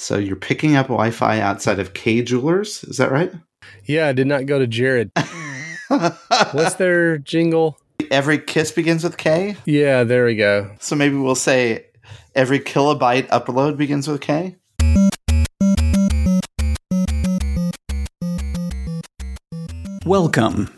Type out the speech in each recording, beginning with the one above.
So you're picking up Wi-Fi outside of Kay Jewelers, is that right? Yeah, I did not go to Jared. What's their jingle? Every kiss begins with K. Yeah, there we go. So maybe we'll say every kilobyte upload begins with K. Welcome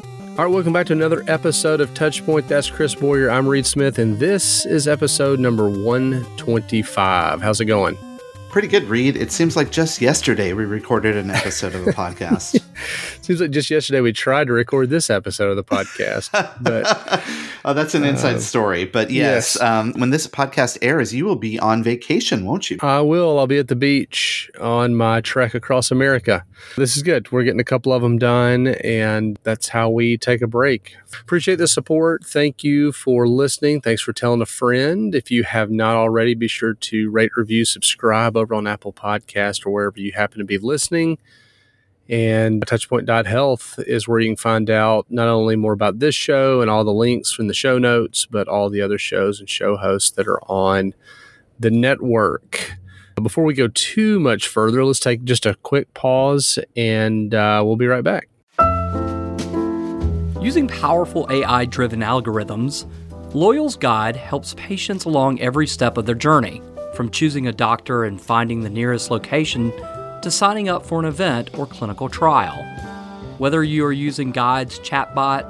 All right, welcome back to another episode of Touchpoint. That's Chris Boyer. I'm Reed Smith, and this is episode number 125. How's it going? Pretty good, Reed. It seems like just yesterday we recorded an episode of the podcast. Seems like just yesterday we tried to record this episode of the podcast, but oh, that's an inside uh, story. But yes, yes. Um, when this podcast airs, you will be on vacation, won't you? I will. I'll be at the beach on my trek across America. This is good. We're getting a couple of them done, and that's how we take a break. Appreciate the support. Thank you for listening. Thanks for telling a friend. If you have not already, be sure to rate, review, subscribe over on Apple Podcast or wherever you happen to be listening. And touchpoint.health is where you can find out not only more about this show and all the links from the show notes, but all the other shows and show hosts that are on the network. Before we go too much further, let's take just a quick pause and uh, we'll be right back. Using powerful AI driven algorithms, Loyal's Guide helps patients along every step of their journey, from choosing a doctor and finding the nearest location to signing up for an event or clinical trial. Whether you are using Guide's chatbot,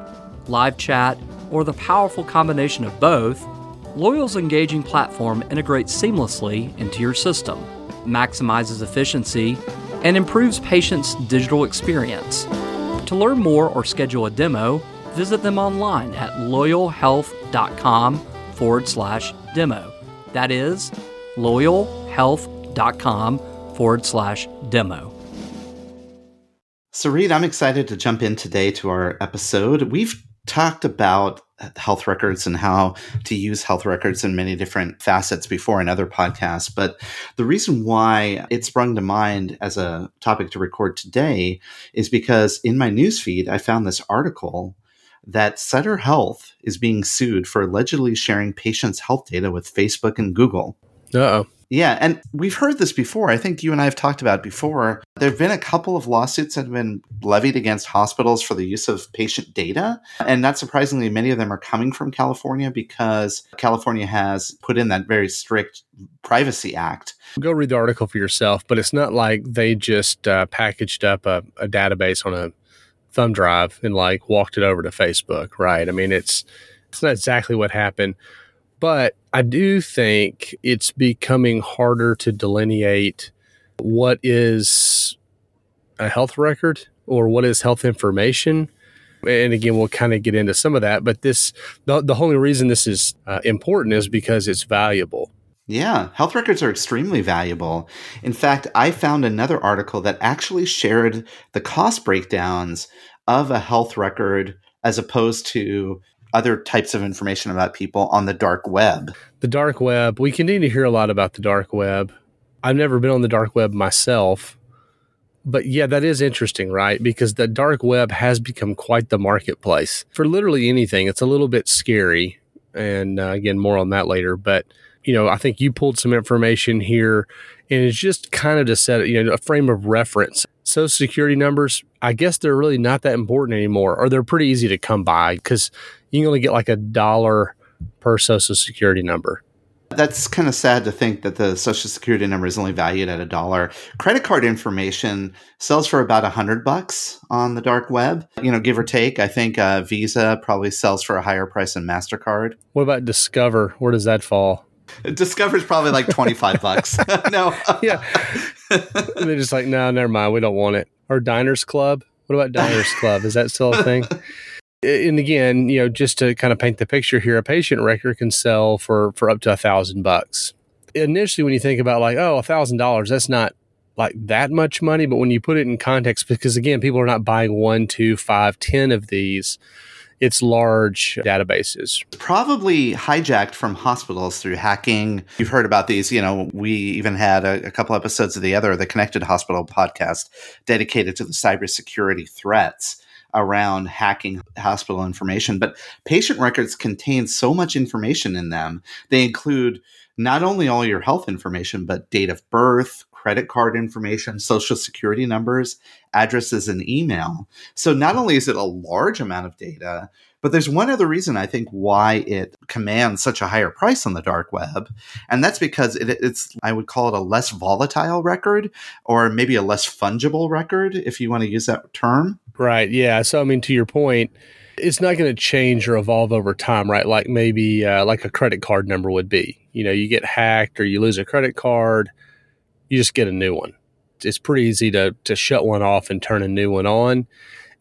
live chat, or the powerful combination of both, Loyal's engaging platform integrates seamlessly into your system, maximizes efficiency, and improves patients' digital experience. To learn more or schedule a demo, visit them online at loyalhealth.com forward slash demo. That is loyalhealth.com forward slash demo. So, Reed, I'm excited to jump in today to our episode. We've talked about health records and how to use health records in many different facets before in other podcasts. But the reason why it sprung to mind as a topic to record today is because in my newsfeed, I found this article that Sutter Health is being sued for allegedly sharing patients' health data with Facebook and Google. Uh oh. Yeah, and we've heard this before. I think you and I have talked about before. There have been a couple of lawsuits that have been levied against hospitals for the use of patient data. And not surprisingly, many of them are coming from California because California has put in that very strict Privacy Act. Go read the article for yourself, but it's not like they just uh, packaged up a, a database on a thumb drive and like walked it over to Facebook, right? I mean, it's it's not exactly what happened. But I do think it's becoming harder to delineate what is a health record or what is health information. And again, we'll kind of get into some of that. But this, the, the only reason this is uh, important is because it's valuable. Yeah, health records are extremely valuable. In fact, I found another article that actually shared the cost breakdowns of a health record as opposed to other types of information about people on the dark web. The dark web, we continue to hear a lot about the dark web. I've never been on the dark web myself, but yeah, that is interesting, right? Because the dark web has become quite the marketplace for literally anything. It's a little bit scary. And uh, again, more on that later. But, you know, I think you pulled some information here and it's just kind of to set, you know, a frame of reference. Social security numbers, I guess they're really not that important anymore, or they're pretty easy to come by because you can only get like a dollar per social security number. That's kind of sad to think that the social security number is only valued at a dollar. Credit card information sells for about a hundred bucks on the dark web, you know, give or take. I think uh, Visa probably sells for a higher price than Mastercard. What about Discover? Where does that fall? Discover's probably like twenty five bucks. no, yeah, they're just like, no, never mind, we don't want it. Or Diners Club. What about Diners Club? Is that still a thing? and again, you know, just to kind of paint the picture here, a patient record can sell for for up to a thousand bucks. Initially, when you think about like, oh, a thousand dollars, that's not like that much money, but when you put it in context, because again, people are not buying one, two, five, ten of these. It's large databases. Probably hijacked from hospitals through hacking. You've heard about these. You know, we even had a, a couple episodes of the other, the Connected Hospital podcast, dedicated to the cybersecurity threats around hacking hospital information. But patient records contain so much information in them. They include not only all your health information, but date of birth, credit card information, social security numbers, addresses, and email. So not only is it a large amount of data, but there's one other reason I think why it commands such a higher price on the dark web. And that's because it, it's, I would call it a less volatile record or maybe a less fungible record, if you want to use that term. Right. Yeah. So, I mean, to your point, it's not going to change or evolve over time, right? Like maybe uh, like a credit card number would be. You know, you get hacked or you lose a credit card you just get a new one. It's pretty easy to to shut one off and turn a new one on.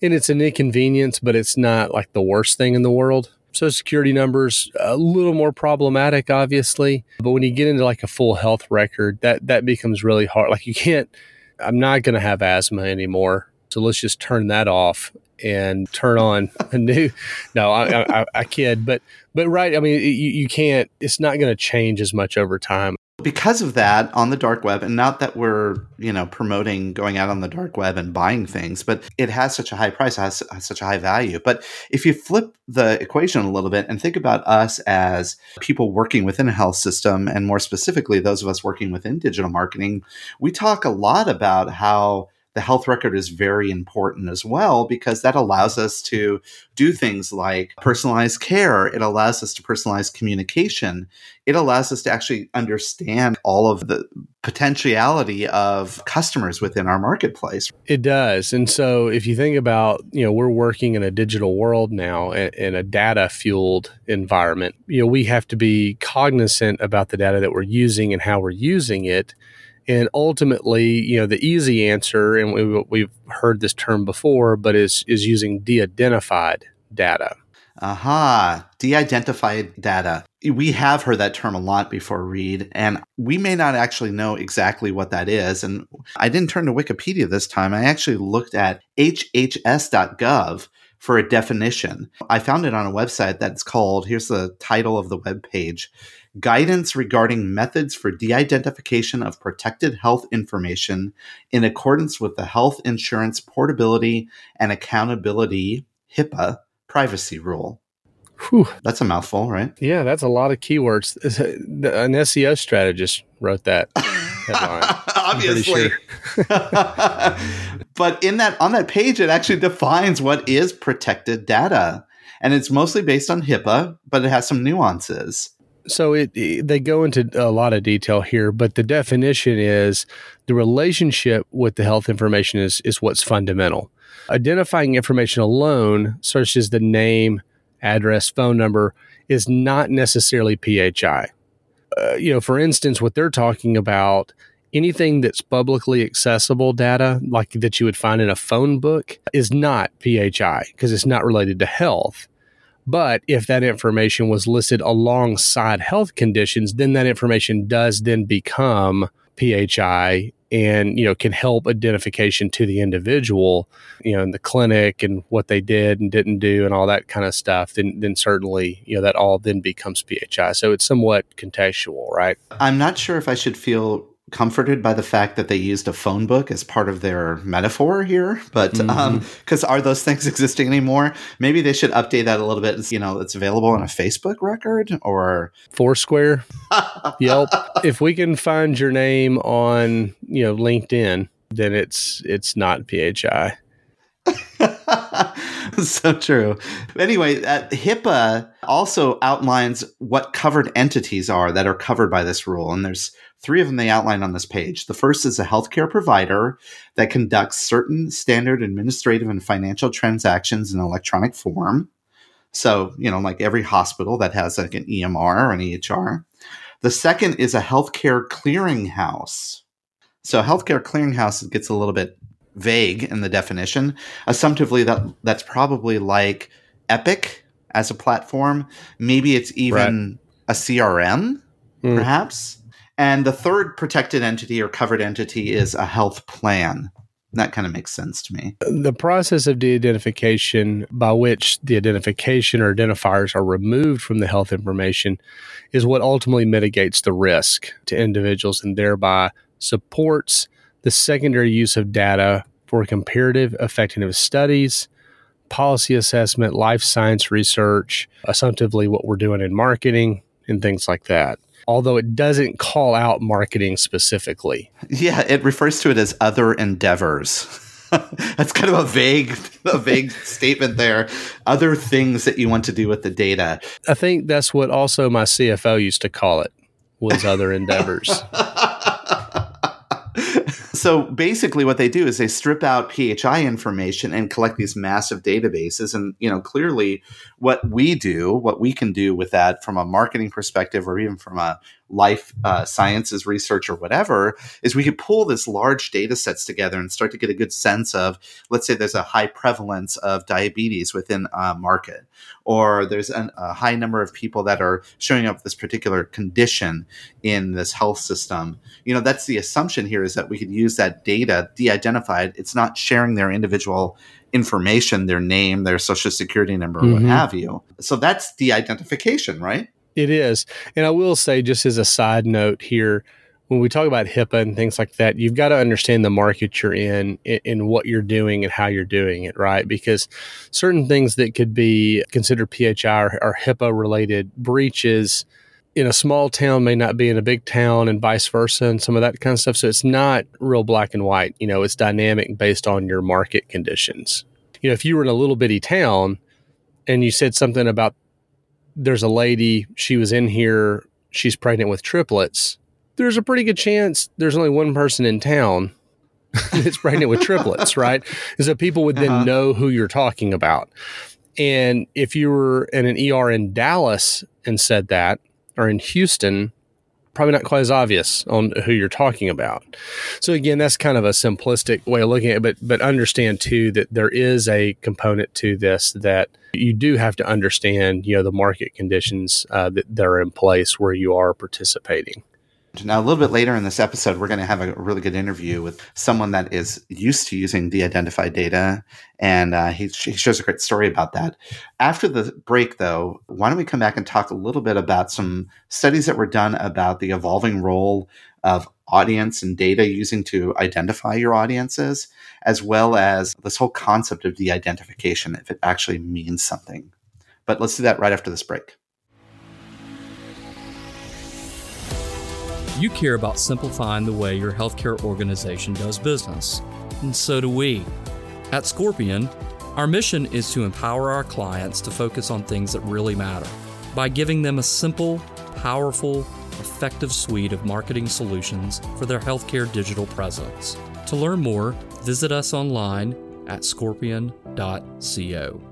And it's an inconvenience, but it's not like the worst thing in the world. So security numbers a little more problematic, obviously. But when you get into like a full health record, that that becomes really hard. Like you can't. I'm not going to have asthma anymore, so let's just turn that off and turn on a new. No, I, I, I kid, but but right. I mean, you, you can't. It's not going to change as much over time because of that on the dark web and not that we're you know promoting going out on the dark web and buying things but it has such a high price has, has, such a high value but if you flip the equation a little bit and think about us as people working within a health system and more specifically those of us working within digital marketing we talk a lot about how the health record is very important as well because that allows us to do things like personalized care. It allows us to personalize communication. It allows us to actually understand all of the potentiality of customers within our marketplace. It does. And so if you think about, you know, we're working in a digital world now in a data fueled environment, you know, we have to be cognizant about the data that we're using and how we're using it and ultimately, you know, the easy answer, and we, we've heard this term before, but is is using de-identified data. Aha, de-identified data. We have heard that term a lot before, Reed, and we may not actually know exactly what that is. And I didn't turn to Wikipedia this time. I actually looked at hhs.gov for a definition. I found it on a website that's called, here's the title of the web page guidance regarding methods for de identification of protected health information in accordance with the Health Insurance Portability and Accountability HIPAA privacy rule. Whew. That's a mouthful, right? Yeah, that's a lot of keywords. An SEO strategist wrote that. Obviously. Sure. but in that on that page, it actually defines what is protected data. And it's mostly based on HIPAA, but it has some nuances so it, it, they go into a lot of detail here, but the definition is the relationship with the health information is is what's fundamental. Identifying information alone, such as the name, address, phone number, is not necessarily PHI. Uh, you know, for instance, what they're talking about, anything that's publicly accessible data, like that you would find in a phone book, is not PHI because it's not related to health. But if that information was listed alongside health conditions, then that information does then become PHI and you know can help identification to the individual you know in the clinic and what they did and didn't do and all that kind of stuff then then certainly you know that all then becomes PHI so it's somewhat contextual right I'm not sure if I should feel comforted by the fact that they used a phone book as part of their metaphor here. But because mm-hmm. um, are those things existing anymore? Maybe they should update that a little bit. You know, it's available on a Facebook record or Foursquare, Yelp. If we can find your name on you know LinkedIn, then it's it's not PHI. so true. Anyway, uh, HIPAA also outlines what covered entities are that are covered by this rule. And there's three of them they outline on this page. The first is a healthcare provider that conducts certain standard administrative and financial transactions in electronic form. So, you know, like every hospital that has like an EMR or an EHR. The second is a healthcare clearinghouse. So, healthcare clearinghouse gets a little bit vague in the definition. Assumptively, that that's probably like Epic as a platform. Maybe it's even right. a CRM, mm. perhaps. And the third protected entity or covered entity is a health plan. That kind of makes sense to me. The process of de identification, by which the identification or identifiers are removed from the health information, is what ultimately mitigates the risk to individuals and thereby supports the secondary use of data for comparative effectiveness studies, policy assessment, life science research, assumptively what we're doing in marketing, and things like that. Although it doesn't call out marketing specifically. Yeah, it refers to it as other endeavors. That's kind of a vague, a vague statement there. Other things that you want to do with the data. I think that's what also my CFO used to call it was other endeavors. so basically what they do is they strip out PHI information and collect these mm-hmm. massive databases. And you know clearly what we do what we can do with that from a marketing perspective or even from a life uh, sciences research or whatever is we could pull this large data sets together and start to get a good sense of let's say there's a high prevalence of diabetes within a market or there's an, a high number of people that are showing up with this particular condition in this health system. You know that's the assumption here is that we could use that data de-identified. It's not sharing their individual information their name their social security number mm-hmm. what have you. So that's de-identification right it is. And I will say, just as a side note here, when we talk about HIPAA and things like that, you've got to understand the market you're in and what you're doing and how you're doing it, right? Because certain things that could be considered PHI or, or HIPAA related breaches in a small town may not be in a big town and vice versa and some of that kind of stuff. So it's not real black and white. You know, it's dynamic based on your market conditions. You know, if you were in a little bitty town and you said something about there's a lady, she was in here, she's pregnant with triplets. There's a pretty good chance there's only one person in town that's pregnant with triplets, right? And so people would then uh-huh. know who you're talking about. And if you were in an ER in Dallas and said that, or in Houston, probably not quite as obvious on who you're talking about. So again, that's kind of a simplistic way of looking at it, but but understand too that there is a component to this that you do have to understand, you know, the market conditions uh, that, that are in place where you are participating. Now, a little bit later in this episode, we're going to have a really good interview with someone that is used to using de identified data. And uh, he, he shows a great story about that. After the break, though, why don't we come back and talk a little bit about some studies that were done about the evolving role of audience and data using to identify your audiences, as well as this whole concept of de identification, if it actually means something. But let's do that right after this break. You care about simplifying the way your healthcare organization does business, and so do we. At Scorpion, our mission is to empower our clients to focus on things that really matter by giving them a simple, powerful, effective suite of marketing solutions for their healthcare digital presence. To learn more, visit us online at scorpion.co.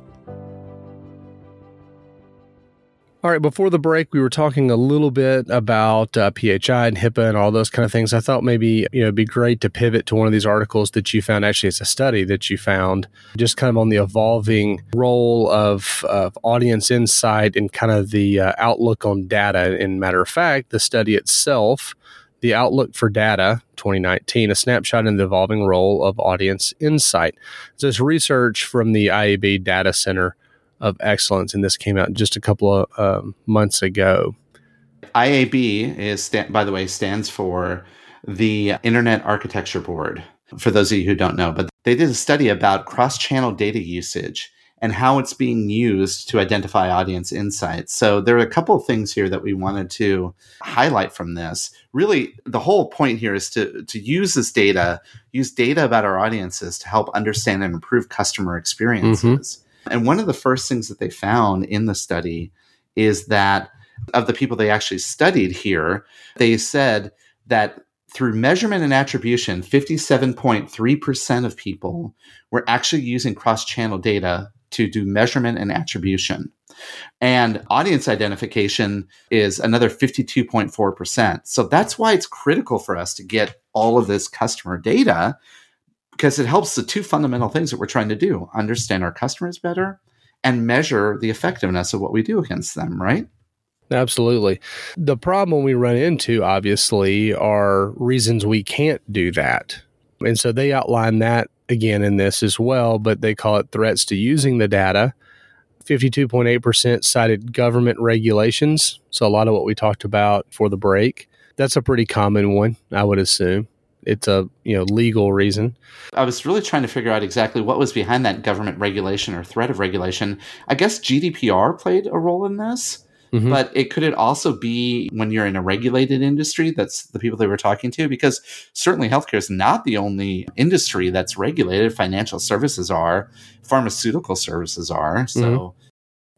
All right, before the break, we were talking a little bit about uh, PHI and HIPAA and all those kind of things. I thought maybe you know it'd be great to pivot to one of these articles that you found. Actually, it's a study that you found, just kind of on the evolving role of, of audience insight and kind of the uh, outlook on data. And matter of fact, the study itself, the outlook for data 2019, a snapshot in the evolving role of audience insight. It's research from the IAB Data Center of excellence, and this came out just a couple of um, months ago. IAB is, by the way, stands for the Internet Architecture Board. For those of you who don't know, but they did a study about cross-channel data usage and how it's being used to identify audience insights. So there are a couple of things here that we wanted to highlight from this. Really, the whole point here is to to use this data, use data about our audiences to help understand and improve customer experiences. Mm-hmm. And one of the first things that they found in the study is that of the people they actually studied here, they said that through measurement and attribution, 57.3% of people were actually using cross channel data to do measurement and attribution. And audience identification is another 52.4%. So that's why it's critical for us to get all of this customer data because it helps the two fundamental things that we're trying to do understand our customers better and measure the effectiveness of what we do against them, right? Absolutely. The problem we run into, obviously, are reasons we can't do that. And so they outline that again in this as well, but they call it threats to using the data. 52.8% cited government regulations. So a lot of what we talked about for the break. That's a pretty common one, I would assume. It's a you know legal reason. I was really trying to figure out exactly what was behind that government regulation or threat of regulation. I guess GDPR played a role in this. Mm-hmm. But it could it also be when you're in a regulated industry? That's the people they were talking to, because certainly healthcare is not the only industry that's regulated. Financial services are, pharmaceutical services are. So. Mm-hmm.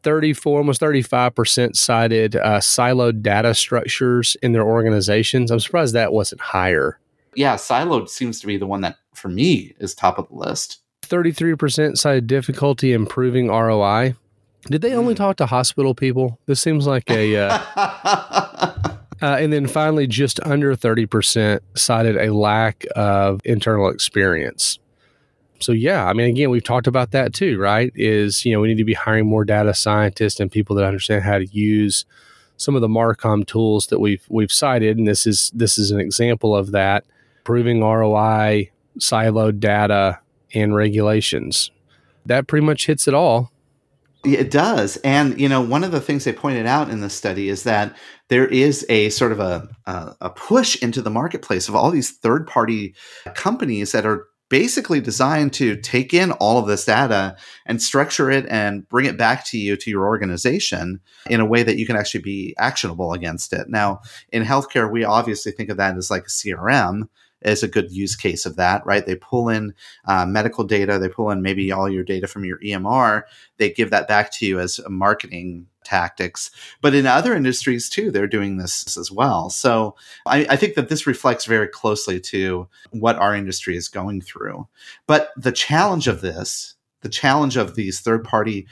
34, almost 35% cited uh, siloed data structures in their organizations. I'm surprised that wasn't higher. Yeah, siloed seems to be the one that, for me, is top of the list. 33% cited difficulty improving ROI. Did they only hmm. talk to hospital people? This seems like a. Uh, uh, and then finally, just under 30% cited a lack of internal experience. So, yeah, I mean, again, we've talked about that too, right? Is, you know, we need to be hiring more data scientists and people that understand how to use some of the Marcom tools that we've we've cited, and this is this is an example of that. Proving ROI, siloed data, and regulations. That pretty much hits it all. It does. And, you know, one of the things they pointed out in the study is that there is a sort of a, a, a push into the marketplace of all these third party companies that are basically designed to take in all of this data and structure it and bring it back to you to your organization in a way that you can actually be actionable against it. Now, in healthcare, we obviously think of that as like a CRM is a good use case of that, right? They pull in uh, medical data, they pull in maybe all your data from your EMR, they give that back to you as marketing tactics. But in other industries too, they're doing this as well. So I, I think that this reflects very closely to what our industry is going through. But the challenge of this, the challenge of these third party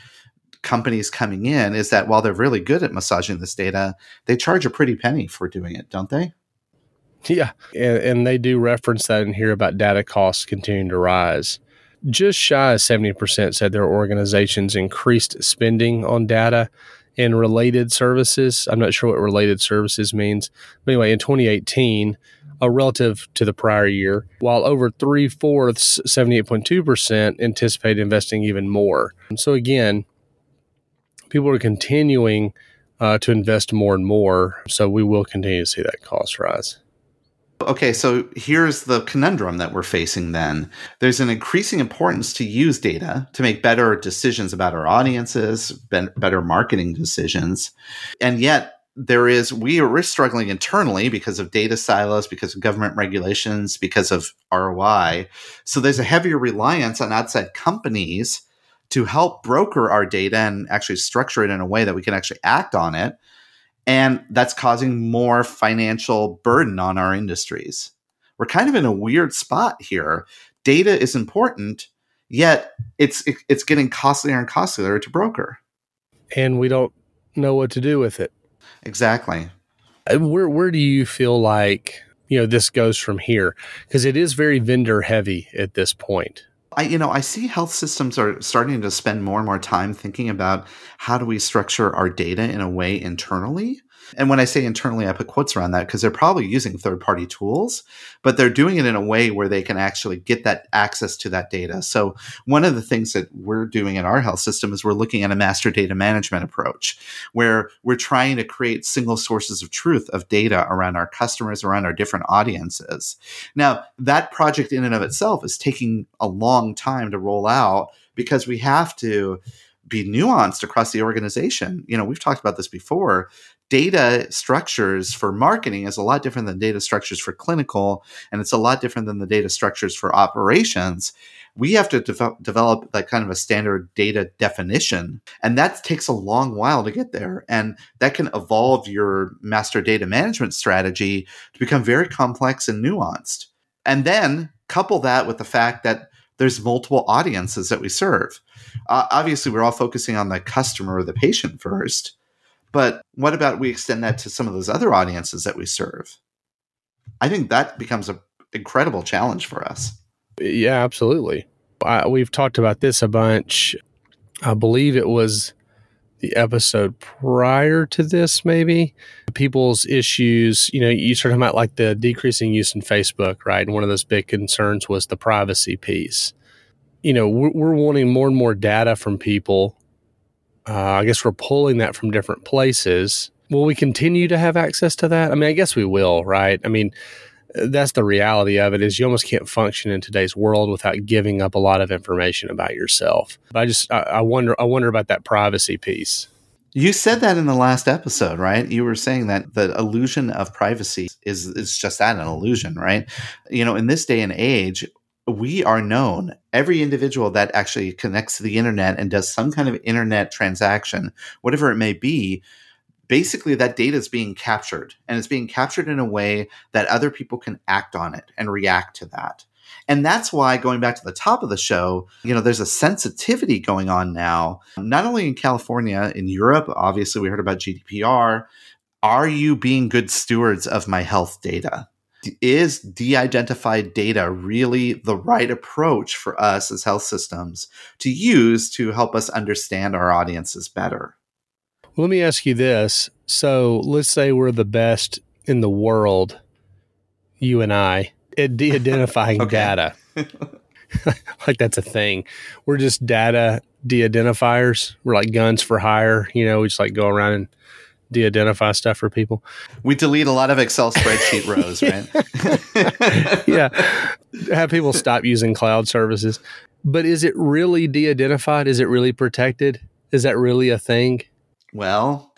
companies coming in is that while they're really good at massaging this data, they charge a pretty penny for doing it, don't they? Yeah. And, and, they do reference that in here about data costs continuing to rise. Just shy of 70% said their organizations increased spending on data and related services. I'm not sure what related services means. But anyway, in 2018, uh, relative to the prior year, while over three fourths, 78.2%, anticipate investing even more. So again, people are continuing uh, to invest more and more. So we will continue to see that cost rise. Okay, so here's the conundrum that we're facing then. There's an increasing importance to use data to make better decisions about our audiences, better marketing decisions. And yet, there is we are struggling internally because of data silos, because of government regulations, because of ROI. So there's a heavier reliance on outside companies to help broker our data and actually structure it in a way that we can actually act on it and that's causing more financial burden on our industries. We're kind of in a weird spot here. Data is important, yet it's it's getting costlier and costlier to broker. And we don't know what to do with it. Exactly. Uh, where where do you feel like you know this goes from here? Because it is very vendor heavy at this point. I, you know, I see health systems are starting to spend more and more time thinking about how do we structure our data in a way internally and when I say internally, I put quotes around that because they're probably using third party tools, but they're doing it in a way where they can actually get that access to that data. So, one of the things that we're doing in our health system is we're looking at a master data management approach where we're trying to create single sources of truth of data around our customers, around our different audiences. Now, that project in and of itself is taking a long time to roll out because we have to be nuanced across the organization. You know, we've talked about this before data structures for marketing is a lot different than data structures for clinical, and it's a lot different than the data structures for operations. We have to de- develop that kind of a standard data definition, and that takes a long while to get there. And that can evolve your master data management strategy to become very complex and nuanced. And then couple that with the fact that there's multiple audiences that we serve. Uh, obviously, we're all focusing on the customer or the patient first but what about we extend that to some of those other audiences that we serve? I think that becomes an incredible challenge for us. Yeah, absolutely. we've talked about this a bunch. I believe it was the episode prior to this, maybe people's issues. You know, you start talking about like the decreasing use in Facebook, right? And one of those big concerns was the privacy piece. You know, we're, we're wanting more and more data from people. Uh, I guess we're pulling that from different places. Will we continue to have access to that? I mean, I guess we will, right? I mean, that's the reality of it is you almost can't function in today's world without giving up a lot of information about yourself. But I just I, I wonder I wonder about that privacy piece. You said that in the last episode, right? You were saying that the illusion of privacy is is just that an illusion, right? You know, in this day and age, we are known. Every individual that actually connects to the internet and does some kind of internet transaction, whatever it may be, basically that data is being captured and it's being captured in a way that other people can act on it and react to that. And that's why, going back to the top of the show, you know, there's a sensitivity going on now, not only in California, in Europe. Obviously, we heard about GDPR. Are you being good stewards of my health data? Is de identified data really the right approach for us as health systems to use to help us understand our audiences better? Well, let me ask you this. So let's say we're the best in the world, you and I, at de identifying data. like that's a thing. We're just data de identifiers. We're like guns for hire. You know, we just like go around and de identify stuff for people. We delete a lot of Excel spreadsheet rows, right? yeah. Have people stop using cloud services. But is it really de identified? Is it really protected? Is that really a thing? Well,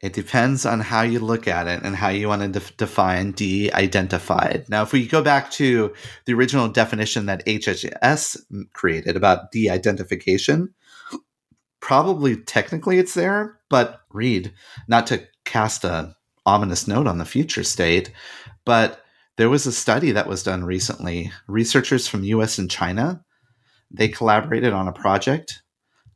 it depends on how you look at it and how you want to def- define de identified. Now, if we go back to the original definition that HHS created about de identification, probably technically it's there, but Reed, not to cast a ominous note on the future state, but there was a study that was done recently. Researchers from US and China, they collaborated on a project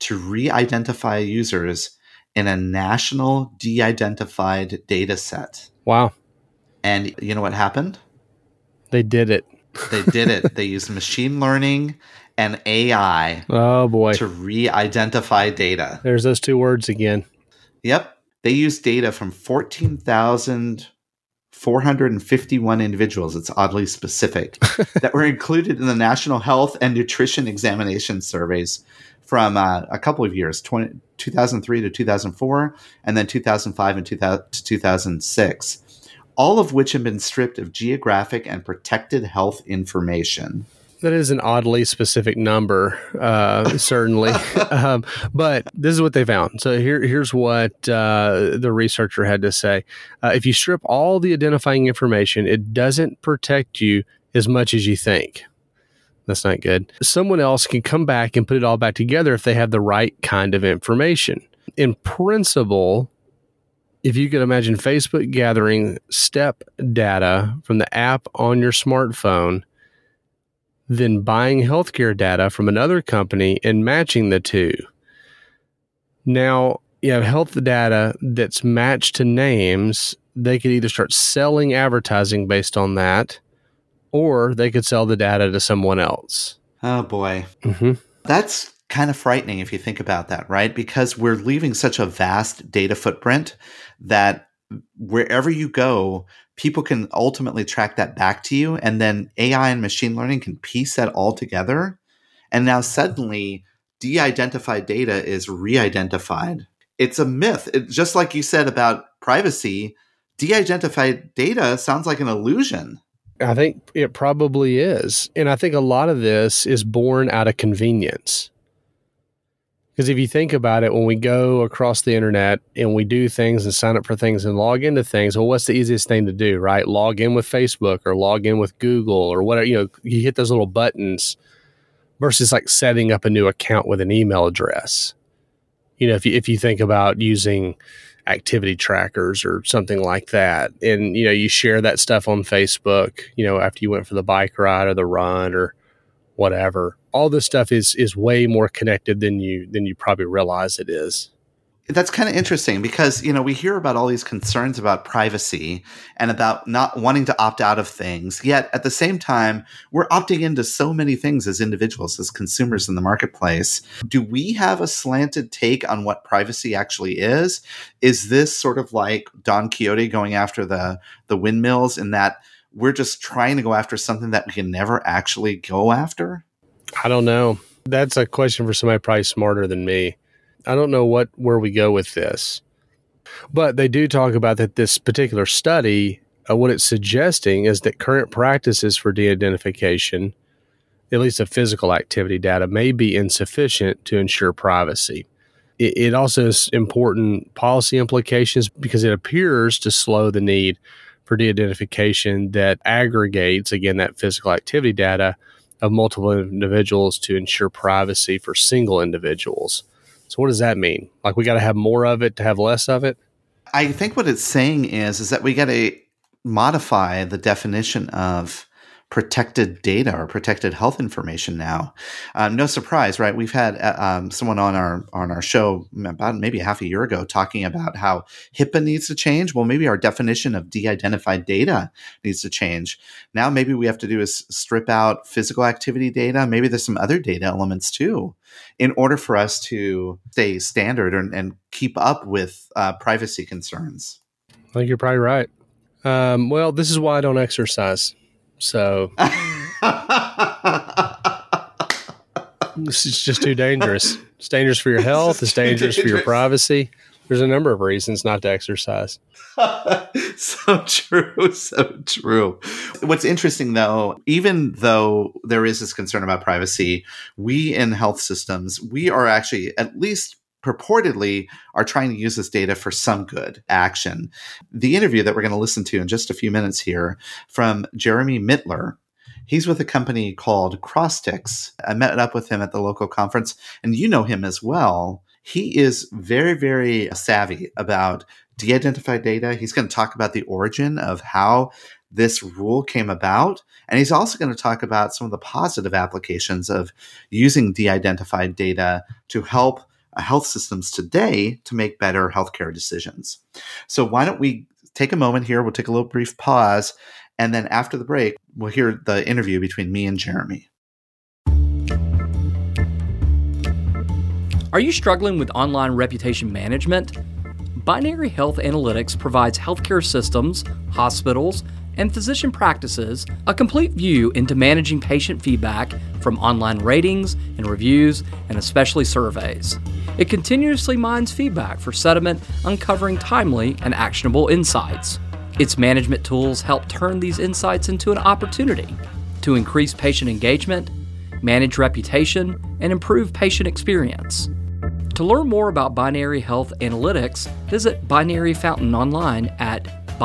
to re-identify users in a national de identified data set. Wow. And you know what happened? They did it. they did it. They used machine learning and AI. Oh boy. To re-identify data. There's those two words again. Yep. They used data from 14,451 individuals. It's oddly specific that were included in the National Health and Nutrition Examination surveys from uh, a couple of years 20, 2003 to 2004 and then 2005 and 2000 to 2006 all of which have been stripped of geographic and protected health information that is an oddly specific number, uh, certainly. um, but this is what they found. So here, here's what uh, the researcher had to say: uh, If you strip all the identifying information, it doesn't protect you as much as you think. That's not good. Someone else can come back and put it all back together if they have the right kind of information. In principle, if you could imagine Facebook gathering step data from the app on your smartphone, then buying healthcare data from another company and matching the two. Now, you have health data that's matched to names. They could either start selling advertising based on that or they could sell the data to someone else. Oh boy. Mm-hmm. That's kind of frightening if you think about that, right? Because we're leaving such a vast data footprint that wherever you go, people can ultimately track that back to you. And then AI and machine learning can piece that all together. And now suddenly, de identified data is re identified. It's a myth. It, just like you said about privacy, de identified data sounds like an illusion. I think it probably is. And I think a lot of this is born out of convenience. Because if you think about it, when we go across the internet and we do things and sign up for things and log into things, well, what's the easiest thing to do, right? Log in with Facebook or log in with Google or whatever. You know, you hit those little buttons versus like setting up a new account with an email address. You know, if you, if you think about using activity trackers or something like that. And, you know, you share that stuff on Facebook, you know, after you went for the bike ride or the run or whatever. All this stuff is is way more connected than you than you probably realize it is. that's kind of interesting because you know we hear about all these concerns about privacy and about not wanting to opt out of things yet at the same time we're opting into so many things as individuals as consumers in the marketplace do we have a slanted take on what privacy actually is is this sort of like don quixote going after the the windmills in that we're just trying to go after something that we can never actually go after i don't know that's a question for somebody probably smarter than me I don't know what where we go with this, but they do talk about that this particular study. Uh, what it's suggesting is that current practices for de-identification, at least of physical activity data, may be insufficient to ensure privacy. It, it also has important policy implications because it appears to slow the need for de-identification that aggregates again that physical activity data of multiple individuals to ensure privacy for single individuals. So what does that mean? Like we got to have more of it to have less of it? I think what it's saying is is that we got to modify the definition of protected data or protected health information now. Um, no surprise, right? We've had uh, um, someone on our on our show about maybe half a year ago talking about how HIPAA needs to change. Well, maybe our definition of de-identified data needs to change. Now, maybe we have to do is strip out physical activity data. Maybe there's some other data elements too, in order for us to stay standard and, and keep up with uh, privacy concerns. I think you're probably right. Um, well, this is why I don't exercise. So this is just too dangerous. It's dangerous for your health. It's dangerous, dangerous for your privacy. There's a number of reasons not to exercise. so true, so true. What's interesting though, even though there is this concern about privacy, we in health systems, we are actually at least purportedly are trying to use this data for some good action. The interview that we're going to listen to in just a few minutes here from Jeremy Mittler. He's with a company called Crossix. I met up with him at the local conference, and you know him as well. He is very, very savvy about de identified data. He's going to talk about the origin of how this rule came about. And he's also going to talk about some of the positive applications of using de identified data to help Uh, health systems today to make better healthcare decisions. So, why don't we take a moment here? We'll take a little brief pause. And then after the break, we'll hear the interview between me and Jeremy. Are you struggling with online reputation management? Binary Health Analytics provides healthcare systems, hospitals, and physician practices a complete view into managing patient feedback from online ratings and reviews, and especially surveys. It continuously mines feedback for sentiment, uncovering timely and actionable insights. Its management tools help turn these insights into an opportunity to increase patient engagement, manage reputation, and improve patient experience. To learn more about Binary Health Analytics, visit Binary Fountain online at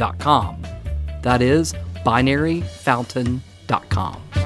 binaryfountain.com. That is binaryfountain.com.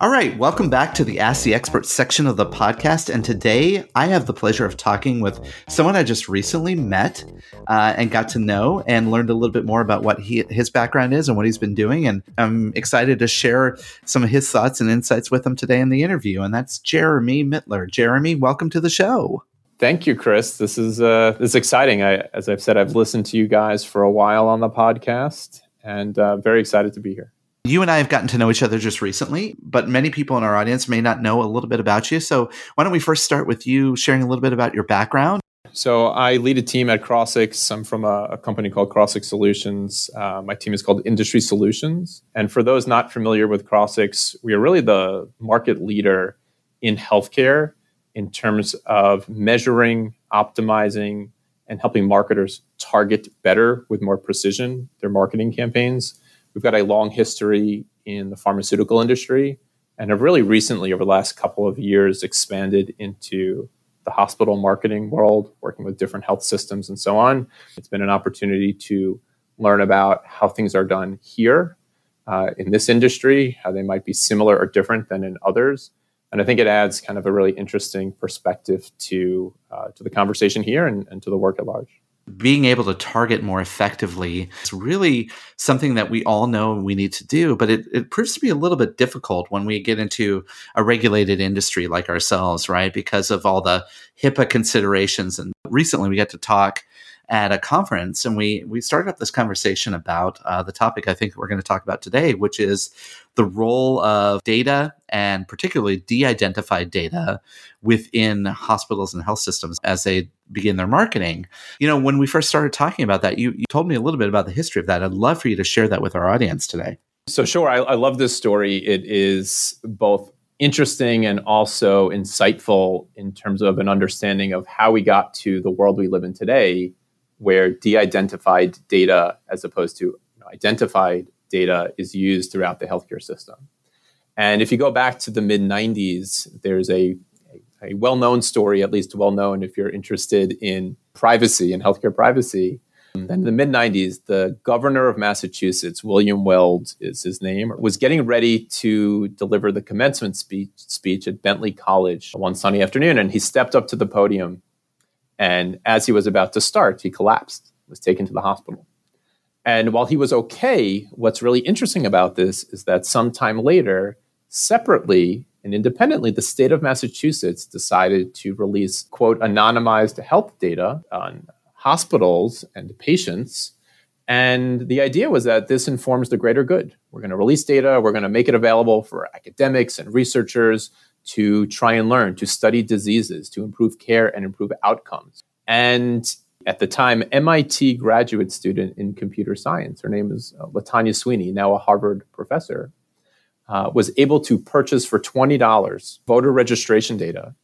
All right, welcome back to the Ask the Expert section of the podcast. And today I have the pleasure of talking with someone I just recently met uh, and got to know and learned a little bit more about what he, his background is and what he's been doing. And I'm excited to share some of his thoughts and insights with him today in the interview. And that's Jeremy Mittler. Jeremy, welcome to the show. Thank you, Chris. This is uh, this is exciting. I, as I've said, I've listened to you guys for a while on the podcast, and uh, very excited to be here. You and I have gotten to know each other just recently, but many people in our audience may not know a little bit about you. So, why don't we first start with you sharing a little bit about your background? So, I lead a team at Crossix. I'm from a, a company called Crossix Solutions. Uh, my team is called Industry Solutions. And for those not familiar with Crossix, we are really the market leader in healthcare in terms of measuring, optimizing, and helping marketers target better with more precision their marketing campaigns. We've got a long history in the pharmaceutical industry and have really recently, over the last couple of years, expanded into the hospital marketing world, working with different health systems and so on. It's been an opportunity to learn about how things are done here uh, in this industry, how they might be similar or different than in others. And I think it adds kind of a really interesting perspective to uh, to the conversation here and, and to the work at large. Being able to target more effectively is really something that we all know we need to do, but it, it proves to be a little bit difficult when we get into a regulated industry like ourselves, right? Because of all the HIPAA considerations. And recently we got to talk at a conference and we we started up this conversation about uh, the topic I think we're going to talk about today, which is the role of data and particularly de-identified data within hospitals and health systems as they begin their marketing. You know, when we first started talking about that, you, you told me a little bit about the history of that. I'd love for you to share that with our audience today. So sure, I, I love this story. It is both interesting and also insightful in terms of an understanding of how we got to the world we live in today where de-identified data as opposed to you know, identified data is used throughout the healthcare system. And if you go back to the mid 90s, there's a, a, well known story, at least well known if you're interested in privacy and healthcare privacy. In the mid 90s, the governor of Massachusetts, William Weld is his name, was getting ready to deliver the commencement speech, speech at Bentley College one sunny afternoon. And he stepped up to the podium and as he was about to start, he collapsed, was taken to the hospital. And while he was okay, what's really interesting about this is that sometime later, separately and independently, the state of Massachusetts decided to release, quote, anonymized health data on hospitals and patients. And the idea was that this informs the greater good. We're going to release data, we're going to make it available for academics and researchers to try and learn, to study diseases, to improve care and improve outcomes. And at the time, MIT graduate student in computer science, her name is uh, Latanya Sweeney, now a Harvard professor, uh, was able to purchase for $20 voter registration data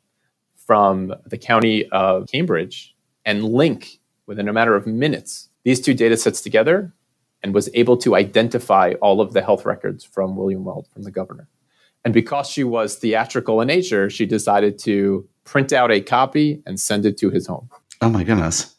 from the county of Cambridge and link within a matter of minutes these two data sets together and was able to identify all of the health records from William Weld, from the governor. And because she was theatrical in nature, she decided to print out a copy and send it to his home. Oh my goodness.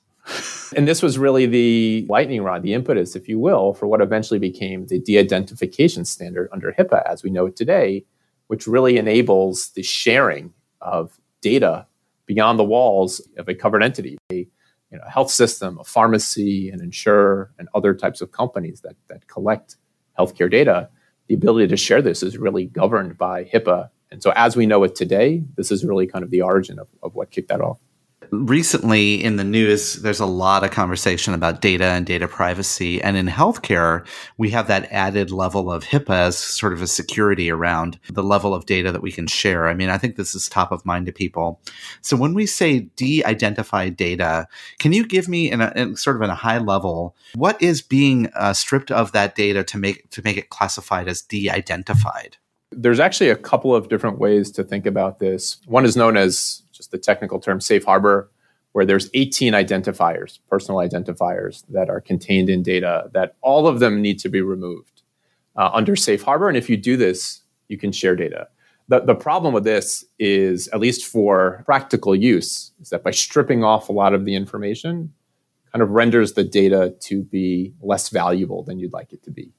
and this was really the lightning rod, the impetus, if you will, for what eventually became the de identification standard under HIPAA as we know it today, which really enables the sharing of data beyond the walls of a covered entity, a you know, health system, a pharmacy, an insurer, and other types of companies that, that collect healthcare data the ability to share this is really governed by HIPAA. And so, as we know it today, this is really kind of the origin of, of what kicked that off recently in the news, there's a lot of conversation about data and data privacy. And in healthcare, we have that added level of HIPAA as sort of a security around the level of data that we can share. I mean, I think this is top of mind to people. So when we say de identified data, can you give me, in, a, in sort of in a high level, what is being uh, stripped of that data to make, to make it classified as de identified? There's actually a couple of different ways to think about this. One is known as just the technical term safe harbor, where there's 18 identifiers, personal identifiers that are contained in data that all of them need to be removed uh, under safe harbor. And if you do this, you can share data. The, the problem with this is, at least for practical use, is that by stripping off a lot of the information, kind of renders the data to be less valuable than you'd like it to be.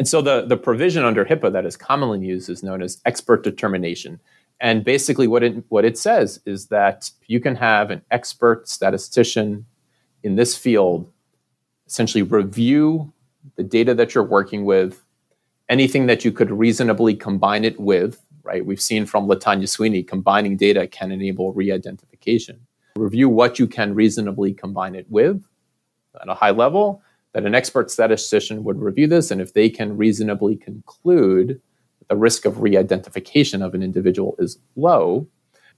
And so the, the provision under HIPAA that is commonly used is known as expert determination. And basically, what it, what it says is that you can have an expert statistician in this field essentially review the data that you're working with, anything that you could reasonably combine it with, right? We've seen from Latanya Sweeney, combining data can enable re identification. Review what you can reasonably combine it with at a high level, that an expert statistician would review this, and if they can reasonably conclude that the risk of re-identification of an individual is low,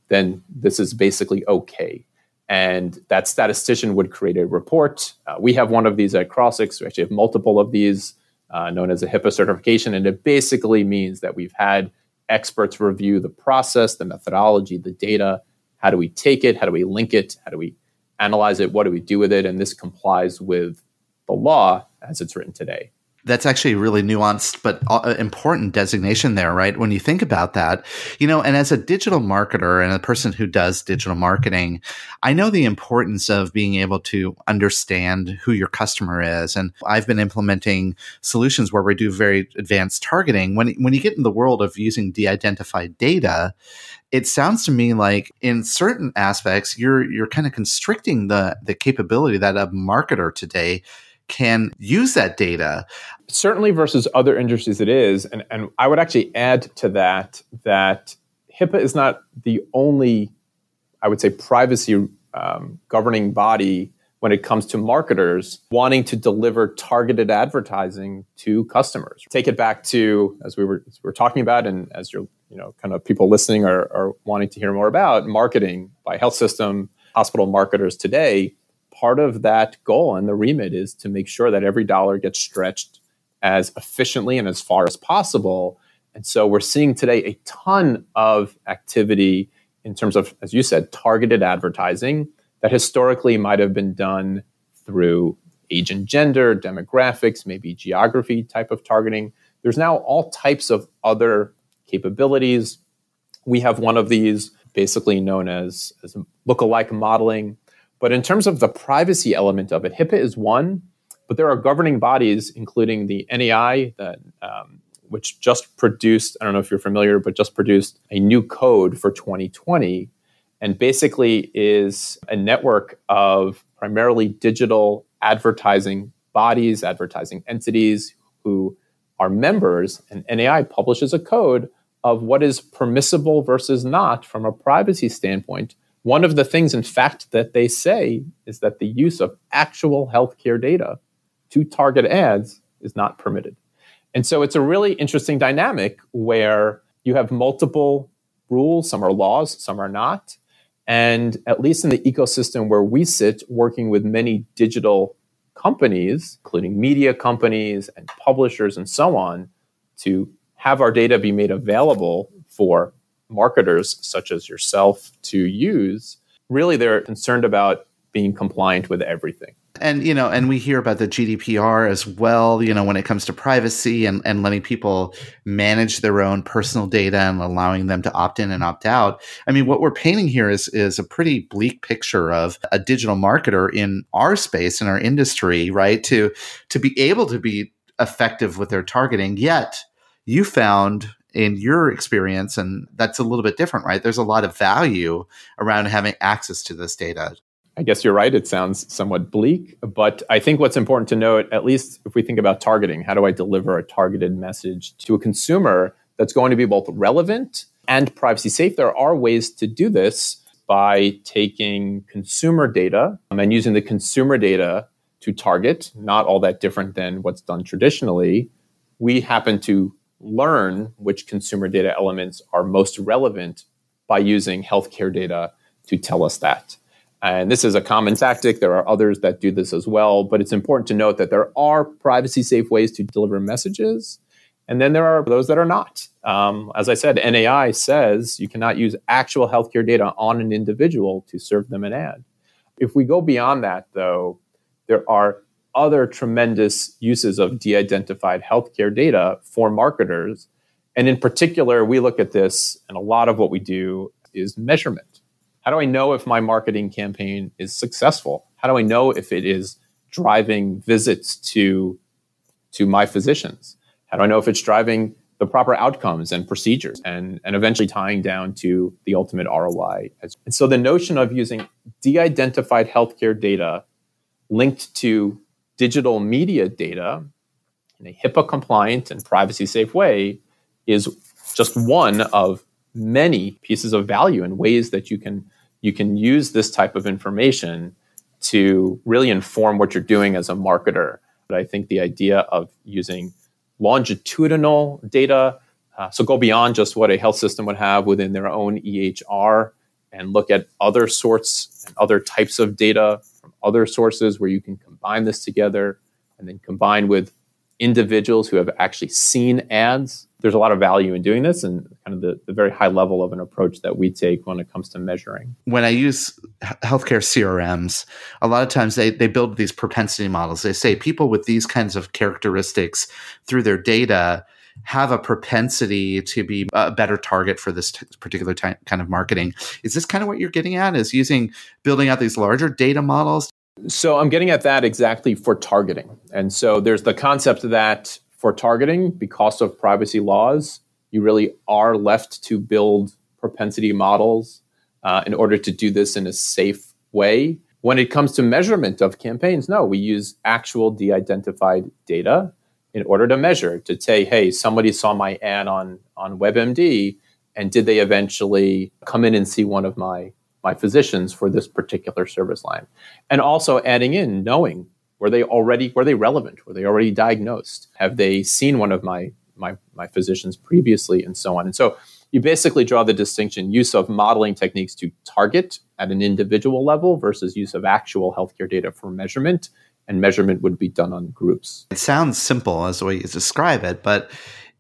then this is basically okay. And that statistician would create a report. Uh, we have one of these at Crossix. We actually have multiple of these, uh, known as a HIPAA certification. And it basically means that we've had experts review the process, the methodology, the data. How do we take it? How do we link it? How do we analyze it? What do we do with it? And this complies with the law as it's written today. That's actually a really nuanced but uh, important designation there, right? When you think about that, you know, and as a digital marketer and a person who does digital marketing, I know the importance of being able to understand who your customer is. And I've been implementing solutions where we do very advanced targeting. When, when you get in the world of using de identified data, it sounds to me like in certain aspects, you're, you're kind of constricting the, the capability that a marketer today can use that data. Certainly versus other industries, it is. And, and I would actually add to that that HIPAA is not the only, I would say, privacy um, governing body when it comes to marketers wanting to deliver targeted advertising to customers. Take it back to as we were, as we were talking about, and as you're, you know, kind of people listening are, are wanting to hear more about marketing by health system, hospital marketers today part of that goal and the remit is to make sure that every dollar gets stretched as efficiently and as far as possible. And so we're seeing today a ton of activity in terms of, as you said, targeted advertising that historically might have been done through age and gender, demographics, maybe geography type of targeting. There's now all types of other capabilities. We have one of these basically known as, as lookalike modeling, but in terms of the privacy element of it, HIPAA is one, but there are governing bodies, including the NAI, that, um, which just produced, I don't know if you're familiar, but just produced a new code for 2020 and basically is a network of primarily digital advertising bodies, advertising entities who are members, and NAI publishes a code of what is permissible versus not from a privacy standpoint one of the things, in fact, that they say is that the use of actual healthcare data to target ads is not permitted. And so it's a really interesting dynamic where you have multiple rules, some are laws, some are not. And at least in the ecosystem where we sit, working with many digital companies, including media companies and publishers and so on, to have our data be made available for marketers such as yourself to use, really they're concerned about being compliant with everything. And you know, and we hear about the GDPR as well, you know, when it comes to privacy and, and letting people manage their own personal data and allowing them to opt in and opt out. I mean, what we're painting here is is a pretty bleak picture of a digital marketer in our space in our industry, right? To to be able to be effective with their targeting, yet you found in your experience and that's a little bit different right? There's a lot of value around having access to this data. I guess you're right it sounds somewhat bleak but i think what's important to note at least if we think about targeting how do i deliver a targeted message to a consumer that's going to be both relevant and privacy safe? There are ways to do this by taking consumer data um, and using the consumer data to target not all that different than what's done traditionally. We happen to learn which consumer data elements are most relevant by using healthcare data to tell us that. And this is a common tactic. There are others that do this as well, but it's important to note that there are privacy safe ways to deliver messages. And then there are those that are not. Um, as I said, NAI says you cannot use actual healthcare data on an individual to serve them an ad. If we go beyond that, though, there are other tremendous uses of de identified healthcare data for marketers. And in particular, we look at this, and a lot of what we do is measurement. How do I know if my marketing campaign is successful? How do I know if it is driving visits to, to my physicians? How do I know if it's driving the proper outcomes and procedures and, and eventually tying down to the ultimate ROI? And so the notion of using de identified healthcare data linked to digital media data in a HIPAA compliant and privacy safe way is just one of many pieces of value and ways that you can you can use this type of information to really inform what you're doing as a marketer. But I think the idea of using longitudinal data, uh, so go beyond just what a health system would have within their own EHR and look at other sorts and other types of data from other sources where you can combine this together and then combine with individuals who have actually seen ads there's a lot of value in doing this and kind of the, the very high level of an approach that we take when it comes to measuring. When I use healthcare CRMs, a lot of times they, they build these propensity models. They say people with these kinds of characteristics through their data have a propensity to be a better target for this t- particular ty- kind of marketing. Is this kind of what you're getting at? Is using building out these larger data models? So I'm getting at that exactly for targeting. And so there's the concept that for targeting, because of privacy laws, you really are left to build propensity models uh, in order to do this in a safe way. When it comes to measurement of campaigns, no, we use actual de identified data in order to measure to say, hey, somebody saw my ad on, on WebMD, and did they eventually come in and see one of my, my physicians for this particular service line? And also adding in knowing were they already were they relevant? Were they already diagnosed? Have they seen one of my my, my physicians previously and so on? And so you basically draw the distinction use of modeling techniques to target at an individual level versus use of actual healthcare data for measurement and measurement would be done on groups. It sounds simple as the way you describe it, but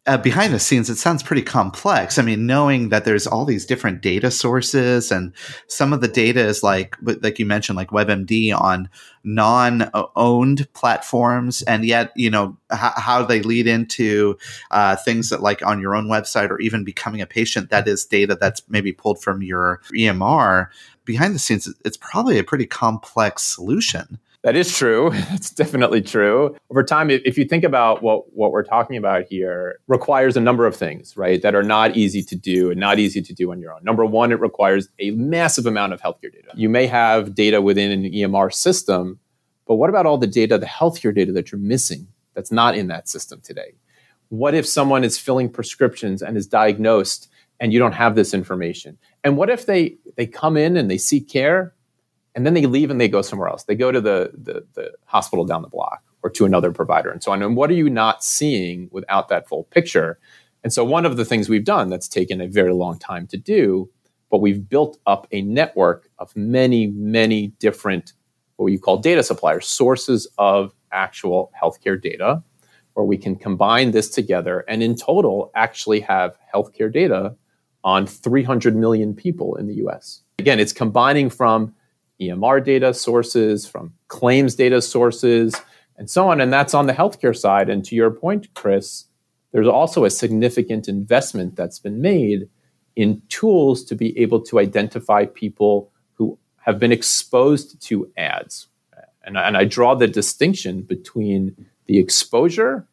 uh, behind the scenes, it sounds pretty complex. I mean, knowing that there's all these different data sources, and some of the data is like, like you mentioned, like WebMD on non-owned platforms, and yet you know h- how they lead into uh, things that, like on your own website, or even becoming a patient. That is data that's maybe pulled from your EMR. Behind the scenes, it's probably a pretty complex solution. That is true. It's definitely true. Over time, if you think about what, what we're talking about here, requires a number of things, right, that are not easy to do and not easy to do on your own. Number one, it requires a massive amount of healthcare data. You may have data within an EMR system, but what about all the data, the healthcare data that you're missing that's not in that system today? What if someone is filling prescriptions and is diagnosed and you don't have this information? And what if they, they come in and they seek care and then they leave and they go somewhere else. They go to the, the, the hospital down the block or to another provider and so on. And what are you not seeing without that full picture? And so one of the things we've done that's taken a very long time to do, but we've built up a network of many, many different what you call data suppliers, sources of actual healthcare data, where we can combine this together and in total actually have healthcare data on 300 million people in the US. Again, it's combining from EMR data sources, from claims data sources, and so on. And that's on the healthcare side. And to your point, Chris, there's also a significant investment that's been made in tools to be able to identify people who have been exposed to ads. And, and I draw the distinction between the exposure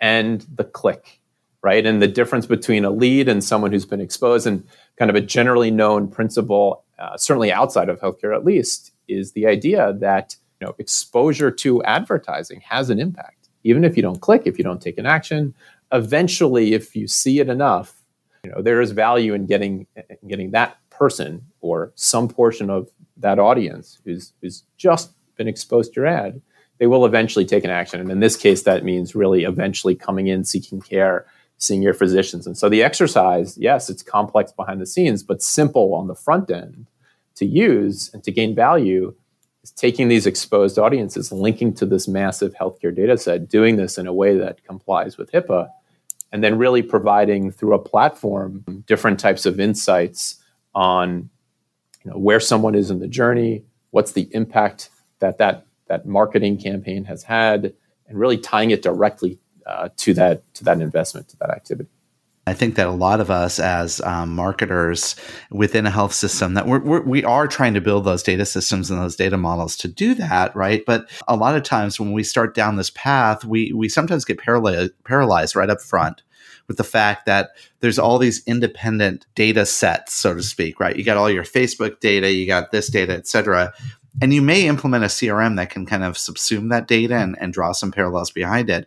and the click, right? And the difference between a lead and someone who's been exposed and kind of a generally known principle uh, certainly outside of healthcare at least, is the idea that you know exposure to advertising has an impact. Even if you don't click, if you don't take an action, eventually, if you see it enough, you know there is value in getting in getting that person or some portion of that audience who's who's just been exposed to your ad. They will eventually take an action, and in this case, that means really eventually coming in, seeking care, seeing your physicians. And so the exercise, yes, it's complex behind the scenes, but simple on the front end to use and to gain value is taking these exposed audiences, linking to this massive healthcare data set, doing this in a way that complies with HIPAA, and then really providing through a platform different types of insights on you know, where someone is in the journey, what's the impact that that, that marketing campaign has had, and really tying it directly uh, to that to that investment, to that activity. I think that a lot of us as um, marketers within a health system that we're, we're, we are trying to build those data systems and those data models to do that, right? But a lot of times when we start down this path, we we sometimes get paralyzed, paralyzed right up front with the fact that there's all these independent data sets, so to speak, right? You got all your Facebook data, you got this data, et cetera. And you may implement a CRM that can kind of subsume that data and, and draw some parallels behind it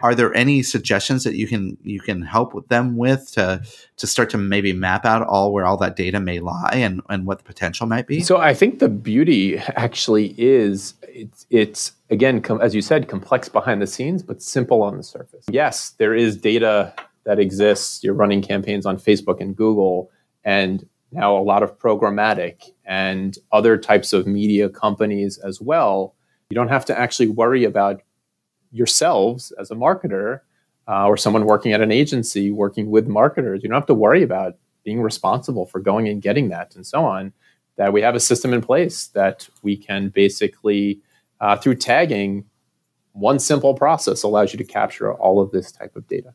are there any suggestions that you can you can help them with to to start to maybe map out all where all that data may lie and and what the potential might be? So i think the beauty actually is it's it's again com- as you said complex behind the scenes but simple on the surface. Yes there is data that exists. You're running campaigns on facebook and google and now a lot of programmatic and other types of media companies as well. You don't have to actually worry about yourselves as a marketer uh, or someone working at an agency working with marketers. You don't have to worry about being responsible for going and getting that and so on. That we have a system in place that we can basically, uh, through tagging, one simple process allows you to capture all of this type of data.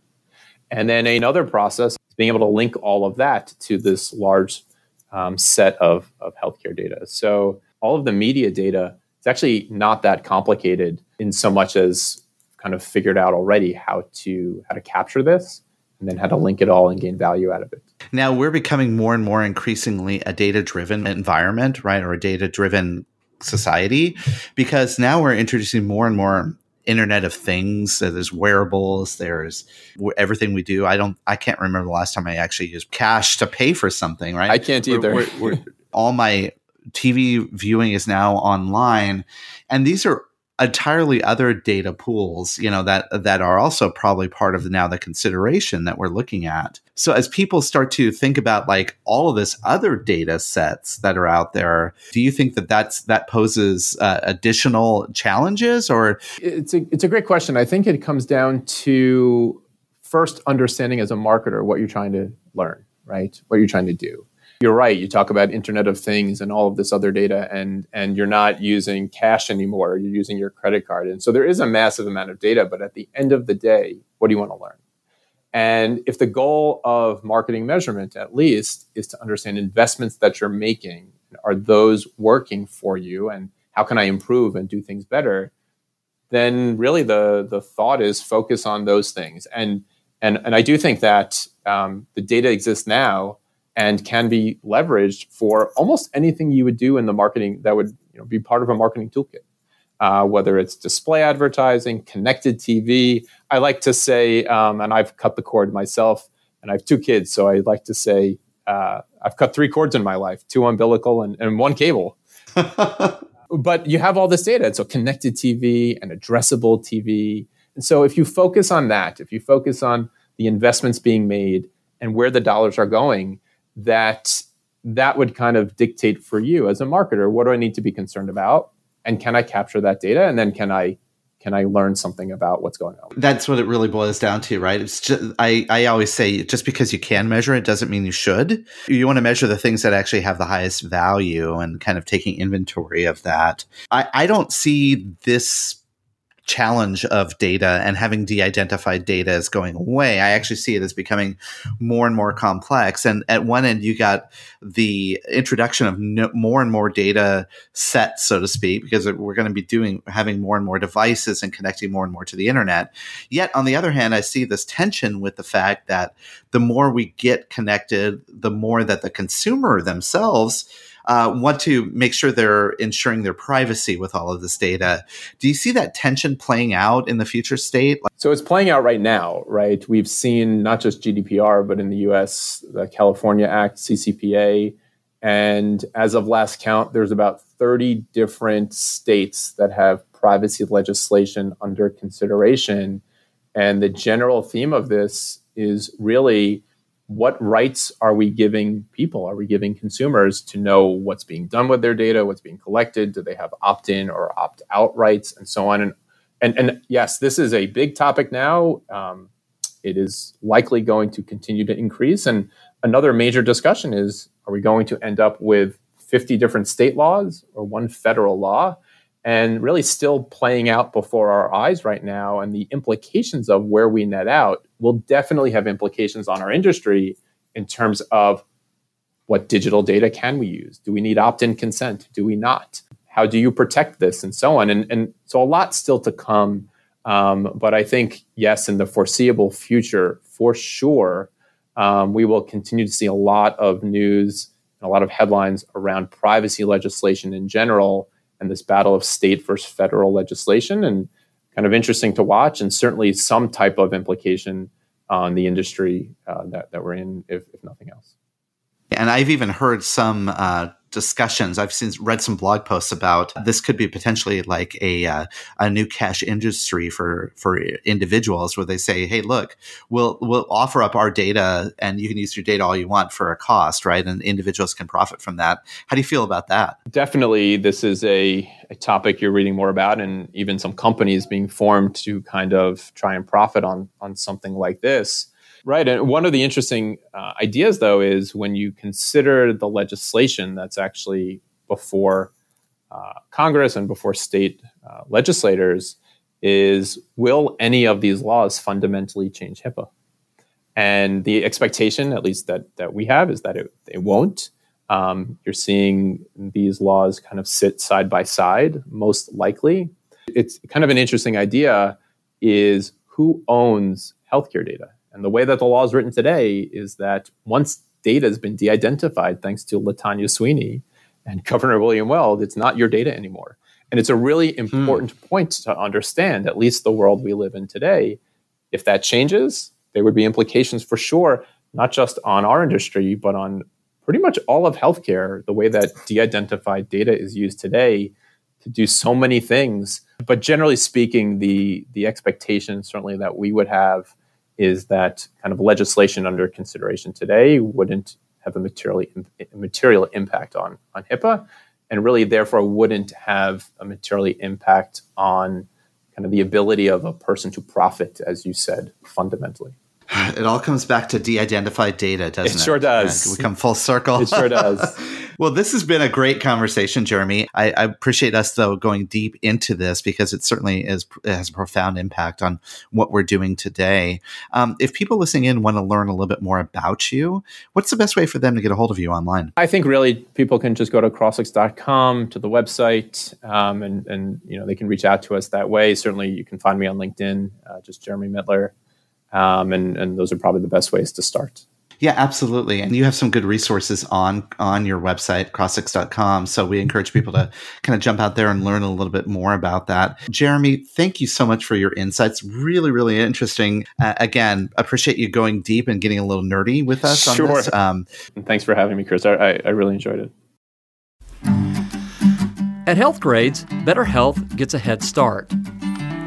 And then another process is being able to link all of that to this large um, set of, of healthcare data. So all of the media data is actually not that complicated in so much as kind of figured out already how to how to capture this and then how to link it all and gain value out of it. Now we're becoming more and more increasingly a data driven environment, right? Or a data driven society because now we're introducing more and more internet of things there's wearables there's everything we do i don't i can't remember the last time i actually used cash to pay for something right i can't either we're, we're, we're, all my tv viewing is now online and these are entirely other data pools, you know, that that are also probably part of now the consideration that we're looking at. So as people start to think about like all of this other data sets that are out there, do you think that that's that poses uh, additional challenges or it's a it's a great question. I think it comes down to first understanding as a marketer what you're trying to learn, right? What you're trying to do you're right. You talk about Internet of Things and all of this other data, and and you're not using cash anymore. You're using your credit card, and so there is a massive amount of data. But at the end of the day, what do you want to learn? And if the goal of marketing measurement, at least, is to understand investments that you're making, are those working for you, and how can I improve and do things better? Then really the the thought is focus on those things. And and and I do think that um, the data exists now and can be leveraged for almost anything you would do in the marketing that would you know, be part of a marketing toolkit. Uh, whether it's display advertising, connected TV. I like to say, um, and I've cut the cord myself, and I have two kids, so I like to say uh, I've cut three cords in my life: two umbilical and, and one cable. but you have all this data, so connected TV and addressable TV. And so, if you focus on that, if you focus on the investments being made and where the dollars are going, that that would kind of dictate for you as a marketer what do i need to be concerned about? And can i capture that data? And then can i can i learn something about what's going on? That's what it really boils down to right? It's just i i always say just because you can measure it doesn't mean you should. You want to measure the things that actually have the highest value and kind of taking inventory of that. I i don't see this challenge of data and having de-identified data is going away. I actually see it as becoming more and more complex. And at one end, you got the introduction of no, more and more data sets, so to speak, because we're going to be doing having more and more devices and connecting more and more to the internet. Yet on the other hand, I see this tension with the fact that the more we get connected, the more that the consumer themselves uh, want to make sure they're ensuring their privacy with all of this data. Do you see that tension playing out in the future state? So it's playing out right now, right? We've seen not just GDPR, but in the US, the California Act, CCPA. And as of last count, there's about 30 different states that have privacy legislation under consideration. And the general theme of this is really what rights are we giving people? Are we giving consumers to know what's being done with their data, what's being collected? Do they have opt in or opt out rights, and so on? And, and, and yes, this is a big topic now. Um, it is likely going to continue to increase. And another major discussion is are we going to end up with 50 different state laws or one federal law? and really still playing out before our eyes right now. And the implications of where we net out will definitely have implications on our industry in terms of what digital data can we use? Do we need opt in consent? Do we not? How do you protect this? And so on. And, and so a lot still to come. Um, but I think, yes, in the foreseeable future, for sure, um, we will continue to see a lot of news and a lot of headlines around privacy legislation in general and this battle of state versus federal legislation and kind of interesting to watch and certainly some type of implication on the industry uh, that, that we're in if, if nothing else. And i've even heard some uh, discussions. I've seen read some blog posts about this could be potentially like a uh, a new cash industry for for individuals where they say, "Hey, look, we'll we'll offer up our data and you can use your data all you want for a cost, right? And individuals can profit from that." How do you feel about that? Definitely, this is a, a topic you're reading more about, and even some companies being formed to kind of try and profit on on something like this. Right. And one of the interesting uh, ideas, though, is when you consider the legislation that's actually before uh, Congress and before state uh, legislators, is will any of these laws fundamentally change HIPAA? And the expectation, at least that, that we have, is that it, it won't. Um, you're seeing these laws kind of sit side by side, most likely. It's kind of an interesting idea is who owns healthcare data? And the way that the law is written today is that once data has been de-identified, thanks to Latanya Sweeney and Governor William Weld, it's not your data anymore. And it's a really hmm. important hmm. point to understand, at least the world we live in today. If that changes, there would be implications for sure, not just on our industry, but on pretty much all of healthcare, the way that de-identified data is used today to do so many things. But generally speaking, the the expectation certainly that we would have is that kind of legislation under consideration today wouldn't have a materially material impact on on HIPAA, and really therefore wouldn't have a materially impact on kind of the ability of a person to profit, as you said, fundamentally. It all comes back to de-identified data, doesn't it? It sure does. we come full circle. It sure does. well, this has been a great conversation, Jeremy. I, I, appreciate us though going deep into this because it certainly is it has a profound impact on what we're doing today. Um, if people listening in want to learn a little bit more about you, what's the best way for them to get a hold of you online? I think really people can just go to crossix.com to the website, um, and and you know they can reach out to us that way. Certainly, you can find me on LinkedIn, uh, just Jeremy Mittler um, and and those are probably the best ways to start. Yeah, absolutely. And you have some good resources on on your website, crossix.com. So we encourage people to kind of jump out there and learn a little bit more about that. Jeremy, thank you so much for your insights. Really, really interesting. Uh, again, appreciate you going deep and getting a little nerdy with us sure. on this. Um, Thanks for having me, Chris. I, I really enjoyed it. At Healthgrades, Better Health gets a head start.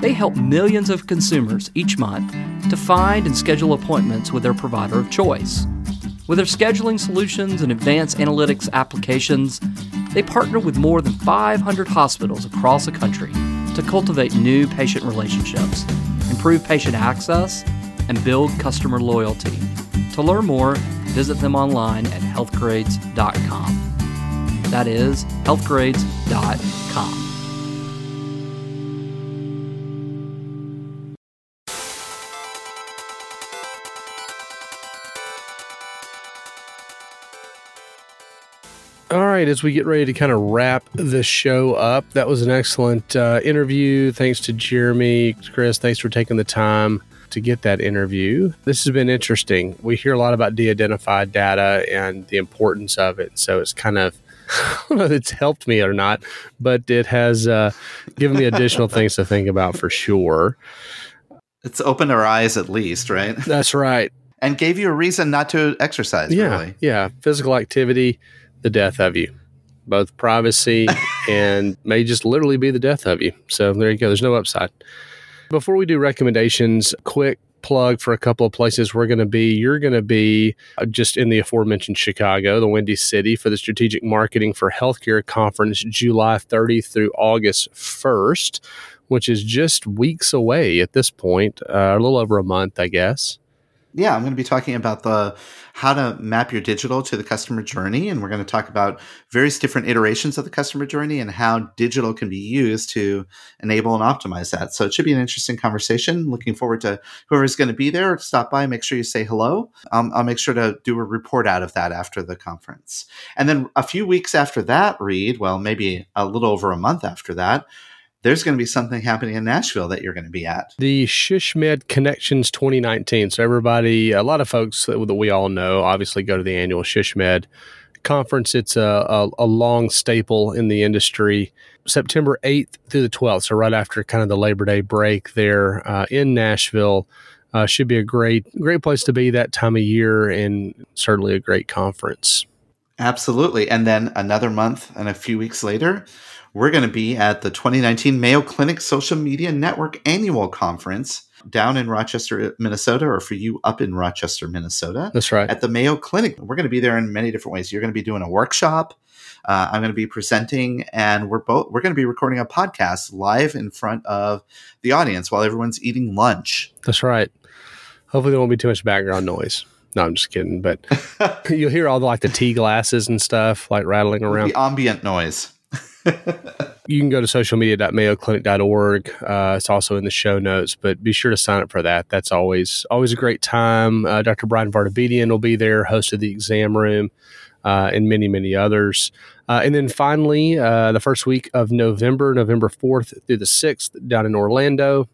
They help millions of consumers each month to find and schedule appointments with their provider of choice. With their scheduling solutions and advanced analytics applications, they partner with more than 500 hospitals across the country to cultivate new patient relationships, improve patient access, and build customer loyalty. To learn more, visit them online at healthgrades.com. That is healthgrades.com. All right, as we get ready to kind of wrap the show up, that was an excellent uh, interview. Thanks to Jeremy, Chris. Thanks for taking the time to get that interview. This has been interesting. We hear a lot about de identified data and the importance of it. So it's kind of, I don't know if it's helped me or not, but it has uh, given me additional things to think about for sure. It's opened our eyes at least, right? That's right. And gave you a reason not to exercise, yeah, really. Yeah. Physical activity the death of you. Both privacy and may just literally be the death of you. So there you go. There's no upside. Before we do recommendations, quick plug for a couple of places we're going to be. You're going to be uh, just in the aforementioned Chicago, the Windy City, for the Strategic Marketing for Healthcare Conference, July 30 through August 1st, which is just weeks away at this point, uh, a little over a month, I guess yeah, I'm going to be talking about the how to map your digital to the customer journey, and we're going to talk about various different iterations of the customer journey and how digital can be used to enable and optimize that. So it should be an interesting conversation. Looking forward to whoever's going to be there. Stop by, make sure you say hello. Um, I'll make sure to do a report out of that after the conference, and then a few weeks after that, Reed. Well, maybe a little over a month after that there's going to be something happening in Nashville that you're going to be at. The SHSMD Connections 2019. So everybody, a lot of folks that, we all know, obviously go to the annual SHSMD conference. It's a, a, a, long staple in the industry. September 8th through the 12th, so right after kind of the Labor Day break there uh, in Nashville. Uh, should be a great great place to be that time of year and certainly a great conference. Absolutely. And then another month and a few weeks later, we're going to be at the 2019 Mayo Clinic Social Media Network Annual Conference down in Rochester, Minnesota, or for you up in Rochester, Minnesota. That's right. At the Mayo Clinic. We're going to be there in many different ways. You're going to be doing a workshop. Uh, I'm going to be presenting, and we're both we're going to be recording a podcast live in front of the audience while everyone's eating lunch. That's right. Hopefully, there won't be too much background noise. No, I'm just kidding. But you'll hear all the, like the tea glasses and stuff like rattling around. The ambient noise. you can go to socialmedia.mayoclinic.org. Uh, it's also in the show notes, but be sure to sign up for that. That's always always a great time. Uh, Dr. Bryan Vartabedian will be there, host of the exam room, uh, and many, many others. Uh, and then finally, uh, the first week of November, November 4th through the 6th, down in Orlando,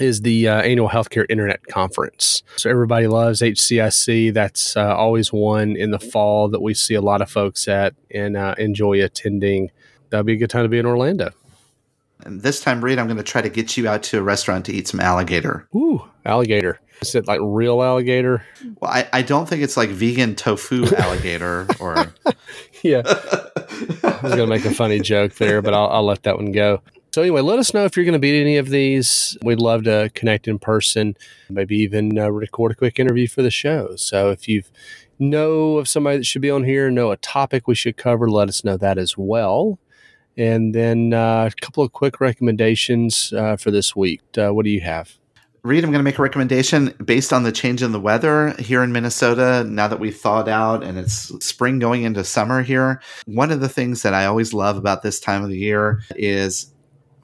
is the uh, annual healthcare internet conference. So everybody loves HCIC. That's uh, always one in the fall that we see a lot of folks at and uh, enjoy attending. That'll be a good time to be in Orlando. And this time, Reed, I'm going to try to get you out to a restaurant to eat some alligator. Ooh, alligator. Is it like real alligator? Well, I, I don't think it's like vegan tofu alligator or. yeah. I was going to make a funny joke there, but I'll, I'll let that one go. So anyway, let us know if you're going to be at any of these. We'd love to connect in person, maybe even uh, record a quick interview for the show. So if you know of somebody that should be on here, know a topic we should cover, let us know that as well. And then uh, a couple of quick recommendations uh, for this week. Uh, what do you have? Reed, I'm going to make a recommendation based on the change in the weather here in Minnesota. Now that we've thawed out and it's spring going into summer here, one of the things that I always love about this time of the year is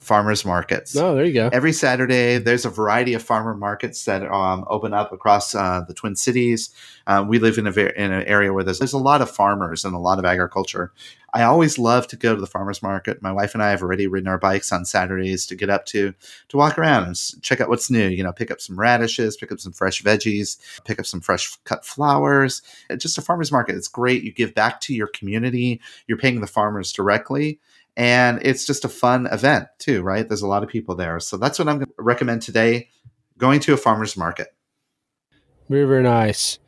farmers markets. Oh, there you go. Every Saturday, there's a variety of farmer markets that um, open up across uh, the Twin Cities. Uh, we live in a ver- in an area where there's there's a lot of farmers and a lot of agriculture. I always love to go to the farmers market. My wife and I have already ridden our bikes on Saturdays to get up to to walk around and check out what's new. You know, pick up some radishes, pick up some fresh veggies, pick up some fresh cut flowers. Just a farmers market. It's great. You give back to your community. You're paying the farmers directly and it's just a fun event too, right? There's a lot of people there. So that's what I'm going to recommend today going to a farmer's market. Very, very nice.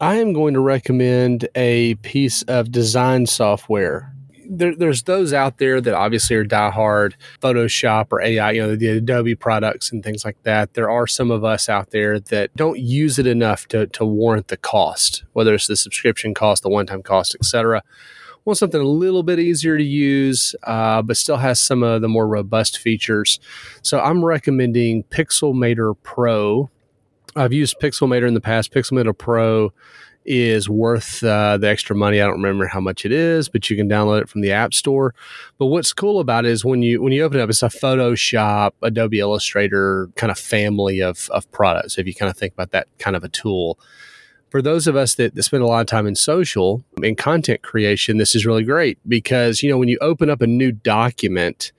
I am going to recommend a piece of design software. There, there's those out there that obviously are diehard Photoshop or AI, you know, the Adobe products and things like that. There are some of us out there that don't use it enough to, to warrant the cost, whether it's the subscription cost, the one time cost, etc want something a little bit easier to use, uh, but still has some of the more robust features. So I'm recommending Pixelmator Pro. I've used Pixelmator in the past. Pixelmator Pro is worth uh, the extra money. I don't remember how much it is, but you can download it from the App Store. But what's cool about it is when you when you open it up, it's a Photoshop, Adobe Illustrator kind of family of of products. If you kind of think about that kind of a tool for those of us that, that spend a lot of time in social and content creation, this is really great because, you know, when you open up a new document,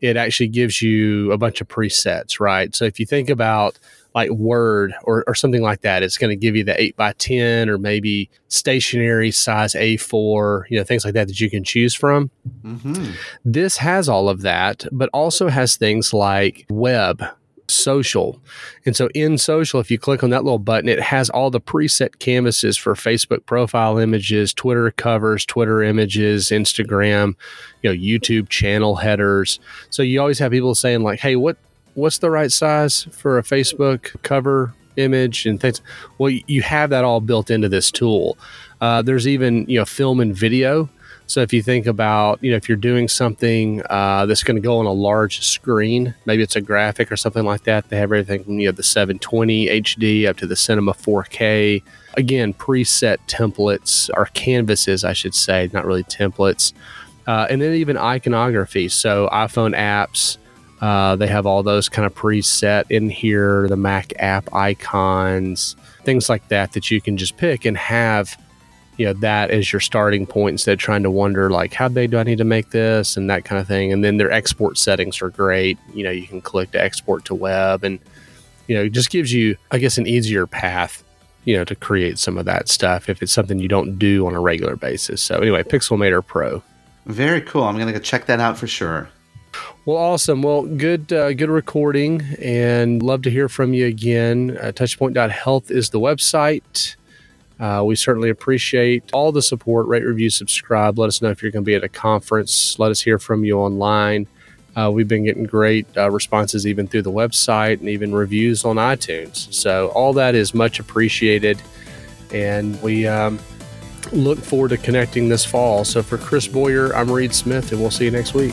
it actually gives you a bunch of presets, right? So if you think about like Word or, or something like that, it's going to give you the 8 by 10 or maybe stationery size A4, you know, things like that that you can choose from. Mm-hmm. This has all of that, but also has things like web social. And so in social, if you click on that little button, it has all the preset canvases for Facebook profile images, Twitter covers, Twitter images, Instagram, you know, YouTube channel headers. So you always have people saying like, "Hey, what what's the right size for a Facebook cover image and things?" Well, you have that all built into this tool. Uh, there's even you know film and video so if you think about, you know, if you're doing something uh, that's going to go on a large screen, maybe it's a graphic or something like that, they have everything from you know the 720 HD up to the Cinema 4K. Again, preset templates or canvases, I should say, not really templates, uh, and then even iconography. So iPhone apps. Uh, they have all those kind of preset in here, the Mac app icons, things like that that you can just pick and have you know that as your starting point instead of trying to wonder like how big do I need to make this and that kind of thing. And then their export settings are great. You know, you can click to export to web and you know, it just gives you, I guess, an easier path, you know, to create some of that stuff if it's something you don't do on a regular basis. So anyway, Pixelmator Pro. Very cool. I'm going to go check that out for sure. Well, awesome. Well, good, uh, good recording, and love to hear from you again. Uh, Touchpoint.health is the website Uh, we certainly appreciate all the support. Rate, review, subscribe. Let us know if you're going to be at a conference. Let us hear from you online. Uh, we've been getting great uh, responses even through the website and even reviews on iTunes. So, all that is much appreciated. And we um, look forward to connecting this fall. So, for Chris Boyer, I'm Reed Smith, and we'll see you next week.